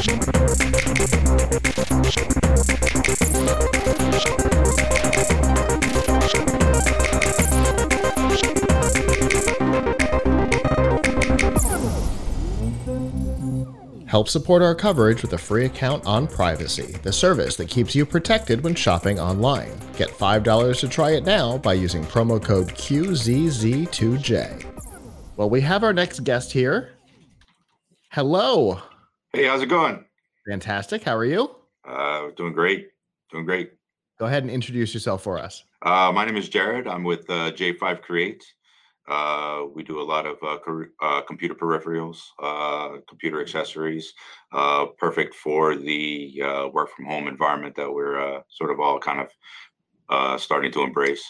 Help support our coverage with a free account on Privacy, the service that keeps you protected when shopping online. Get $5 to try it now by using promo code QZZ2J. Well, we have our next guest here. Hello. Hey, how's it going? Fantastic. How are you? Uh, doing great. Doing great. Go ahead and introduce yourself for us. Uh, my name is Jared. I'm with uh, J5 Create. Uh, we do a lot of uh, uh, computer peripherals, uh, computer accessories, uh, perfect for the uh, work from home environment that we're uh, sort of all kind of uh, starting to embrace.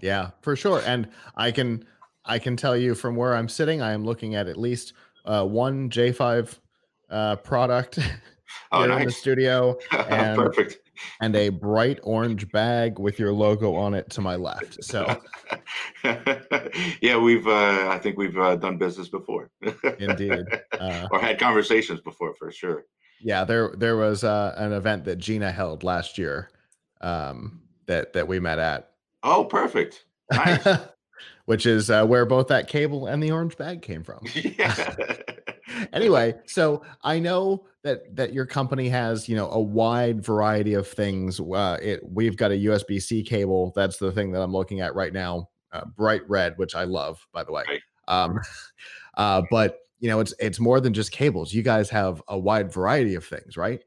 Yeah, for sure. And I can I can tell you from where I'm sitting, I am looking at at least uh, one J5 uh, product Oh, here in the studio, and Perfect. and a bright orange bag with your logo on it to my left. So yeah, we've. Uh, I think we've uh, done business before. Indeed. Uh, or had conversations before for sure. yeah, there there was uh, an event that Gina held last year um, that that we met at, Oh, perfect. Nice. which is uh, where both that cable and the orange bag came from. yeah. Anyway, so I know that that your company has you know a wide variety of things. Uh, it we've got a USB C cable. That's the thing that I'm looking at right now, uh, bright red, which I love, by the way. Right. Um, uh, but you know, it's it's more than just cables. You guys have a wide variety of things, right?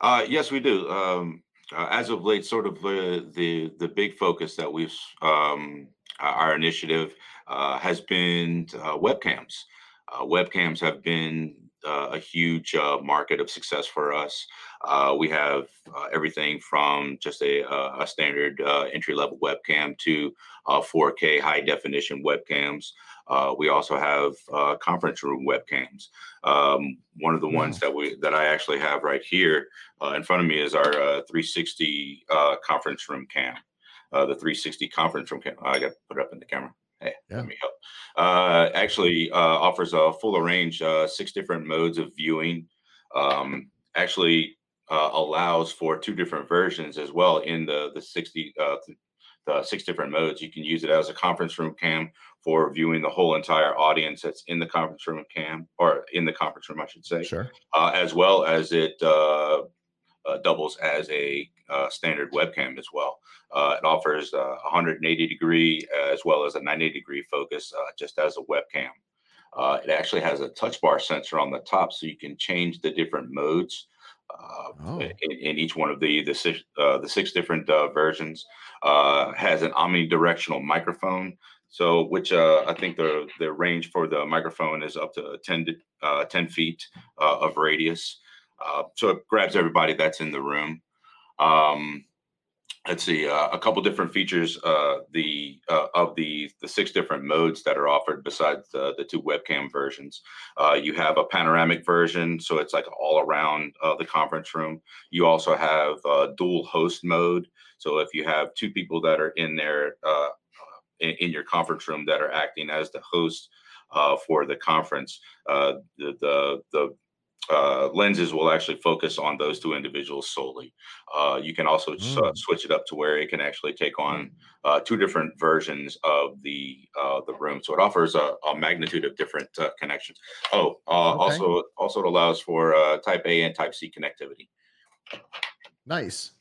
Uh, yes, we do. Um, uh, as of late, sort of the the the big focus that we've um, uh, our initiative uh, has been uh, webcams. Uh, webcams have been uh, a huge uh, market of success for us. Uh, we have uh, everything from just a, a a standard uh, entry level webcam to uh, 4K high definition webcams. Uh, we also have uh, conference room webcams. Um, one of the ones that we that I actually have right here uh, in front of me is our uh, 360 uh, conference room cam. Uh, the 360 conference room cam. I got to put it up in the camera. Hey, Yeah. let me help. Uh, actually, uh, offers a full range, uh, six different modes of viewing. Um, actually, uh, allows for two different versions as well in the the 60 uh, the six different modes. You can use it as a conference room cam for viewing the whole entire audience that's in the conference room cam or in the conference room, I should say Sure. uh, as well as it uh, uh, doubles as a uh, standard webcam as well. Uh, it offers uh, 180 degree as well as a 90 degree focus uh, just as a webcam. Uh, it actually has a touch bar sensor on the top, so you can change the different modes uh, Oh. in, in each one of the the six uh, the six different uh, versions. Uh, has an omnidirectional microphone, so which uh, I think the the range for the microphone is up to 10 to, uh, 10 feet uh, of radius. Uh, so it grabs everybody that's in the room. Um, let's see, uh, a couple different features uh, the uh, of the the six different modes that are offered besides the, the two webcam versions. Uh, you have a panoramic version, so it's like all around uh, the conference room. You also have uh, dual host mode, so if you have two people that are in there in, in your conference room that are acting as the host for the conference, the the the uh, lenses will actually focus on those two individuals solely. Uh, you can also s- uh, Mm. switch it up to where it can actually take on uh, two different versions of the uh, the room. So it offers a, a magnitude of different uh, connections. Oh, uh, Okay. also also it allows for uh, Type A and Type C connectivity. Nice.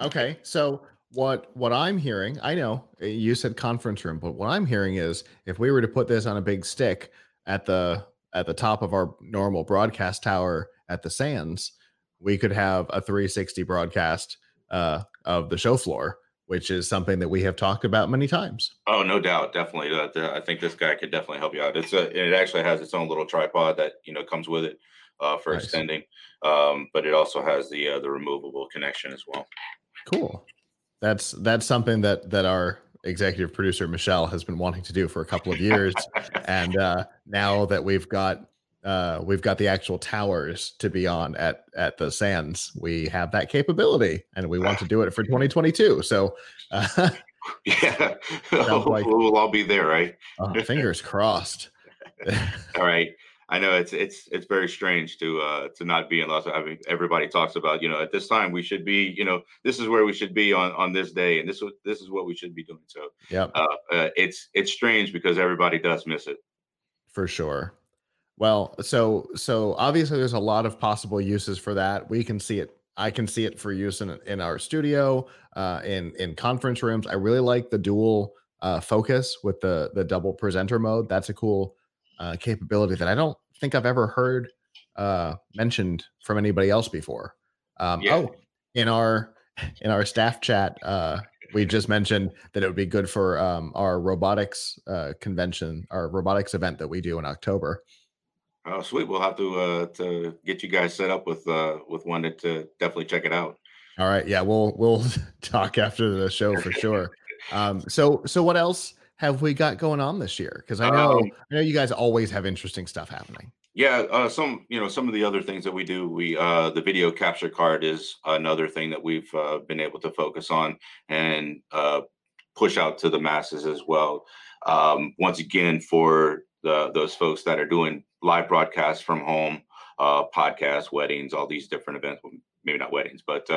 Okay, so what what I'm hearing, I know uh, you said conference room, but what I'm hearing is if we were to put this on a big stick at the at the top of our normal broadcast tower at the Sands, we could have a 360 broadcast uh, of the show floor, which is something that we have talked about many times. Oh, no doubt, definitely. Uh, the- I think this guy could definitely help you out. It's a, it actually has its own little tripod that you know comes with it uh, for Nice. extending, um, but it also has the uh, the removable connection as well. Cool. That's that's something that that our executive producer Michelle has been wanting to do for a couple of years. and uh, now that we've got uh, we've got the actual towers to be on at at the sands we have that capability and we want to do it for 2022 so uh, yeah, like- we'll all be there, right? uh, fingers crossed All right. I know it's it's it's very strange to uh to not be in Vegas. I mean, everybody talks about you know at this time we should be you know this is where we should be on on this day and this is this is what we should be doing. So yeah, uh, uh, it's it's strange because everybody does miss it for sure. Well, so so obviously there's a lot of possible uses for that. We can see it. I can see it for use in in our studio, uh, in in conference rooms. I really like the dual uh, focus with the the double presenter mode. That's a cool uh, capability that I don't think I've ever heard uh, mentioned from anybody else before. Um, yeah. Oh, in our in our staff chat, uh, we just mentioned that it would be good for um, our robotics uh, convention, our robotics event that we do in October. Oh, sweet! We'll have to uh, to get you guys set up with uh, with one to, to definitely check it out. All right, yeah, we'll we'll talk after the show for sure. Um, so so what else have we got going on this year? Because I know um, I know you guys always have interesting stuff happening. Yeah, uh, some you know some of the other things that we do. We uh, the video capture card is another thing that we've uh, been able to focus on and uh, push out to the masses as well. Um, once again, for the, those folks that are doing live broadcasts from home, uh, podcasts, weddings, all these different events. Maybe not weddings, but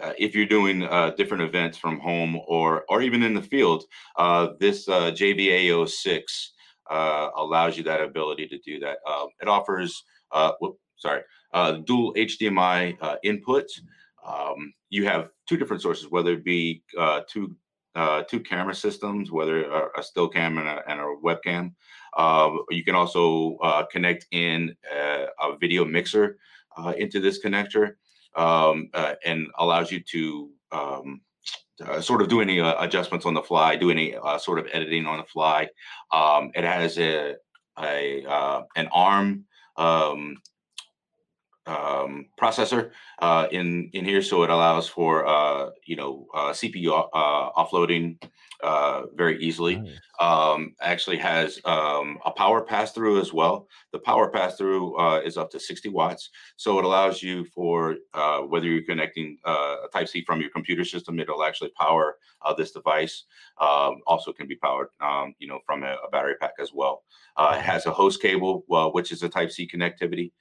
uh, uh, if you're doing uh, different events from home or or even in the field, uh, this uh, JVAO6 uh, allows you that ability to do that. Uh, it offers, whoop, sorry, dual HDMI inputs. Um, you have two different sources, whether it be two two camera systems, whether a, still cam and a, and a webcam. you can also connect in a, a video mixer into this connector um, uh, and allows you to um, uh, sort of do any uh, adjustments on the fly, do any uh, sort of editing on the fly. Um, it has a, a uh, an ARM um, um, processor uh, in in here, so it allows for you know CPU offloading uh, very easily. Nice. Um, actually has um, a power pass through as well. The power pass through uh, is up to 60 watts, so it allows you for whether you're connecting a Type C from your computer system, it'll actually power this device. Um, also can be powered, um, you know, from a, a, battery pack as well. it has a host cable, well, which is a Type C connectivity.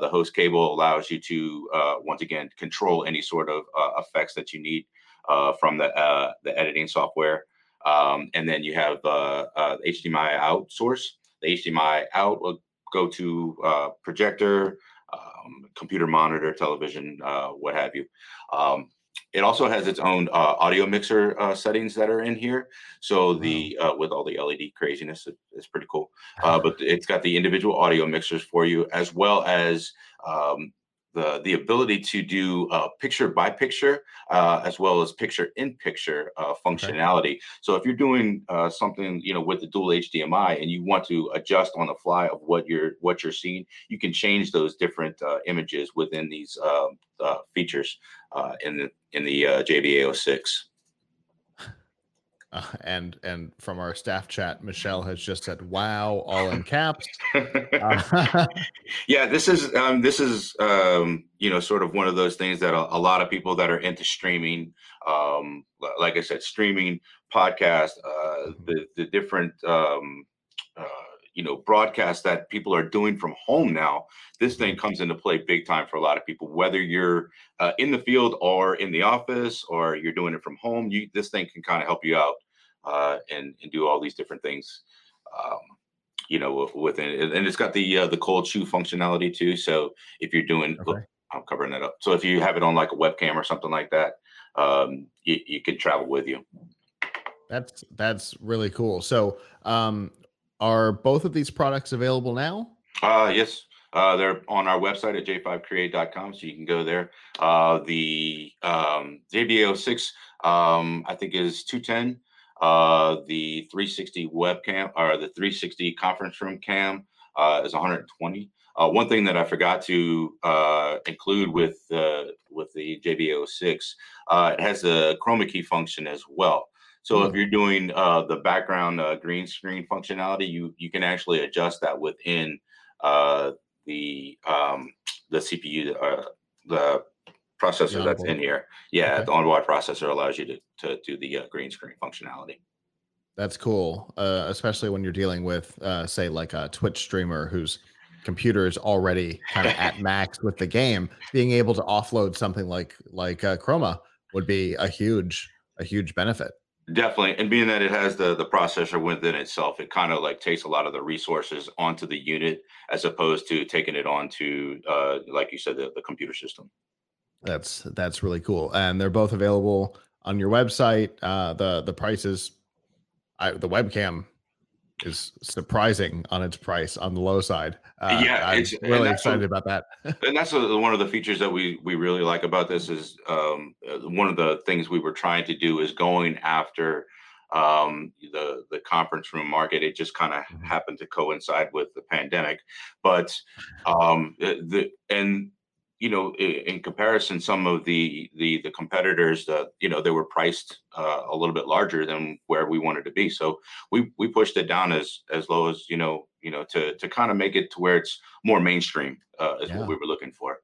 the host cable allows you to uh, once again control any sort of uh, effects that you need uh, from the uh, the editing software. Um, and then you have the HDMI out source. The HDMI out will go to projector, um, computer monitor, television, what have you. Um, it also has its own uh, audio mixer uh, settings that are in here. So the uh, with all the LED craziness, it, it's pretty cool. but it's got the individual audio mixers for you, as well as um, the the ability to do uh, picture by picture uh, as well as picture in picture uh, functionality. Okay. So if you're doing uh, something you know with the dual HDMI and you want to adjust on the fly of what you're what you're seeing, you can change those different uh, images within these um, uh, features in the in the JVAO6. Uh, and and from our staff chat, Michelle has just said, "Wow!" all in caps. Uh, yeah, this is um, this is um, you know sort of one of those things that a, a lot of people that are into streaming, um, like I said, streaming podcast, uh, mm-hmm. the the different um, uh, you know broadcasts that people are doing from home now. This thing comes into play big time for a lot of people, whether you're uh, in the field or in the office or you're doing it from home. You this thing can kind of help you out uh, and and do all these different things. Um, you know, within it. and it's got the uh, the cold shoe functionality too. So if you're doing, okay. I'm covering that up. So if you have it on like a webcam or something like that, um, you, you can travel with you. That's that's really cool. So, um, are both of these products available now? Uh, yes. Uh, they're on our website at j5create.com, so you can go there. Uh, the um, JVAO6, um, I think, is 210 uh, the 360 webcam or the 360 conference room cam uh, is 120. Uh, one thing that I forgot to uh, include with uh, with the JBO6, uh, it has a chroma key function as well. So mm-hmm. if you're doing uh, the background uh, green screen functionality, you you can actually adjust that within uh, the um, the CPU, uh, the processor that's in here. Yeah, okay. the onboard processor allows you to to do the uh, green screen functionality. That's cool, uh, especially when you're dealing with, uh, say, like a Twitch streamer whose computer is already kind of at max with the game, being able to offload something like like uh, Chroma would be a huge a huge benefit. Definitely, and being that it has the the processor within itself, it kind of like takes a lot of the resources onto the unit as opposed to taking it onto, uh, like you said, the, the computer system. That's that's really cool, and they're both available on your website. Uh, the the prices, I, the webcam is surprising on its price on the low side. Uh, yeah, I'm really excited about that. and that's a, one of the features that we we really like about this is um, one of the things we were trying to do is going after um, the the conference room market. It just kind of mm-hmm. happened to coincide with the pandemic, but um, the and you know, in, comparison, some of the the the competitors, that you know, they were priced uh, a little bit larger than where we wanted to be. So we we pushed it down as as low as you know, you know, to to kind of make it to where it's more mainstream uh, is yeah. what we were looking for.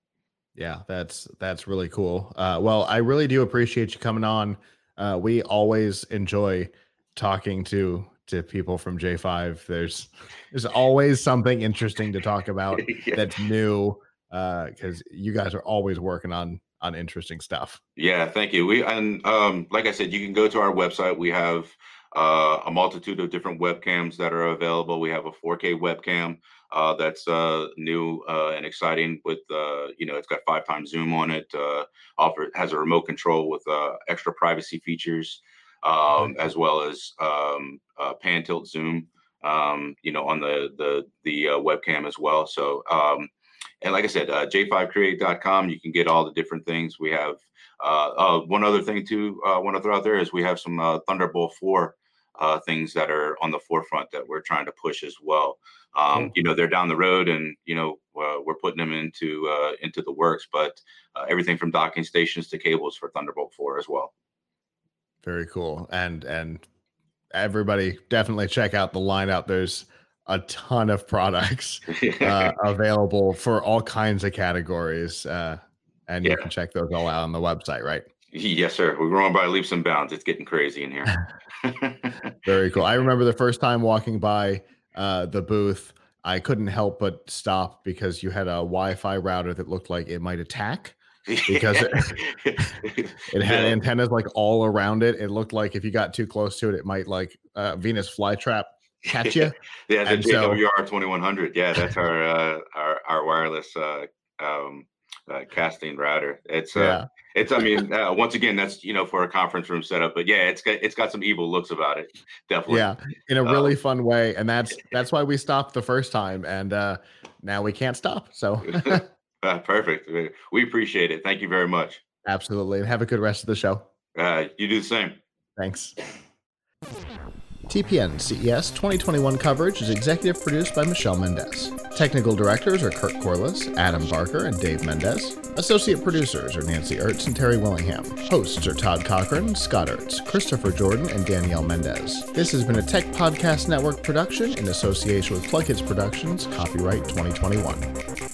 Yeah, that's that's really cool. Uh, well, I really do appreciate you coming on. Uh, we always enjoy talking to to people from J5. There's there's always something interesting to talk about yeah. that's new because uh, you guys are always working on on interesting stuff. Yeah, thank you. We and um, like I said, you can go to our website. We have uh, a multitude of different webcams that are available. We have a 4K webcam uh, that's uh, new uh, and exciting. With uh, you know, it's got five times zoom on it. Uh, offer has a remote control with uh, extra privacy features, um, as well as um, uh, pan tilt zoom. Um, you know, on the the the uh, webcam as well. So um, and like I said, uh, j5create.com, you can get all the different things. We have uh, uh, one other thing too, I want to throw out there is we have some uh, Thunderbolt 4 uh, things that are on the forefront that we're trying to push as well. Um, cool. You know, they're down the road and, you know, uh, we're putting them into into the works, but everything from docking stations to cables for Thunderbolt 4 as well. Very cool. And, and everybody definitely check out the lineup. There's, a ton of products uh, available for all kinds of categories. Uh, and yeah. you can check those all out on the website, right? Yes, sir. We're growing by leaps and bounds. It's getting crazy in here. Very cool. I remember the first time walking by uh, the booth, I couldn't help but stop because you had a Wi-Fi router that looked like it might attack because it, it had yeah. antennas like all around it. It looked like if you got too close to it, it might like uh, Venus flytrap catch you. yeah, the JWR one hundred. Yeah, that's our uh, our our wireless uh, um, uh, casting router. It's uh, yeah. it's. I mean, uh, once again, that's you know for a conference room setup, but yeah, it's got it's got some evil looks about it. Definitely. Yeah, in a really um, fun way, and that's that's why we stopped the first time, and uh, now we can't stop. So. uh, perfect. We appreciate it. Thank you very much. Absolutely, and have a good rest of the show. Uh, you do the same. Thanks. TPN CES 2021 coverage is executive produced by Michelle Mendez. Technical directors are Kurt Corliss, Adam Barker, and Dave Mendez. Associate producers are Nancy Ertz and Terry Willingham. Hosts are Todd Cochran, Scott Ertz, Christopher Jordan, and Danielle Mendez. This has been a Tech Podcast Network production in association with Plug Productions, copyright 2021.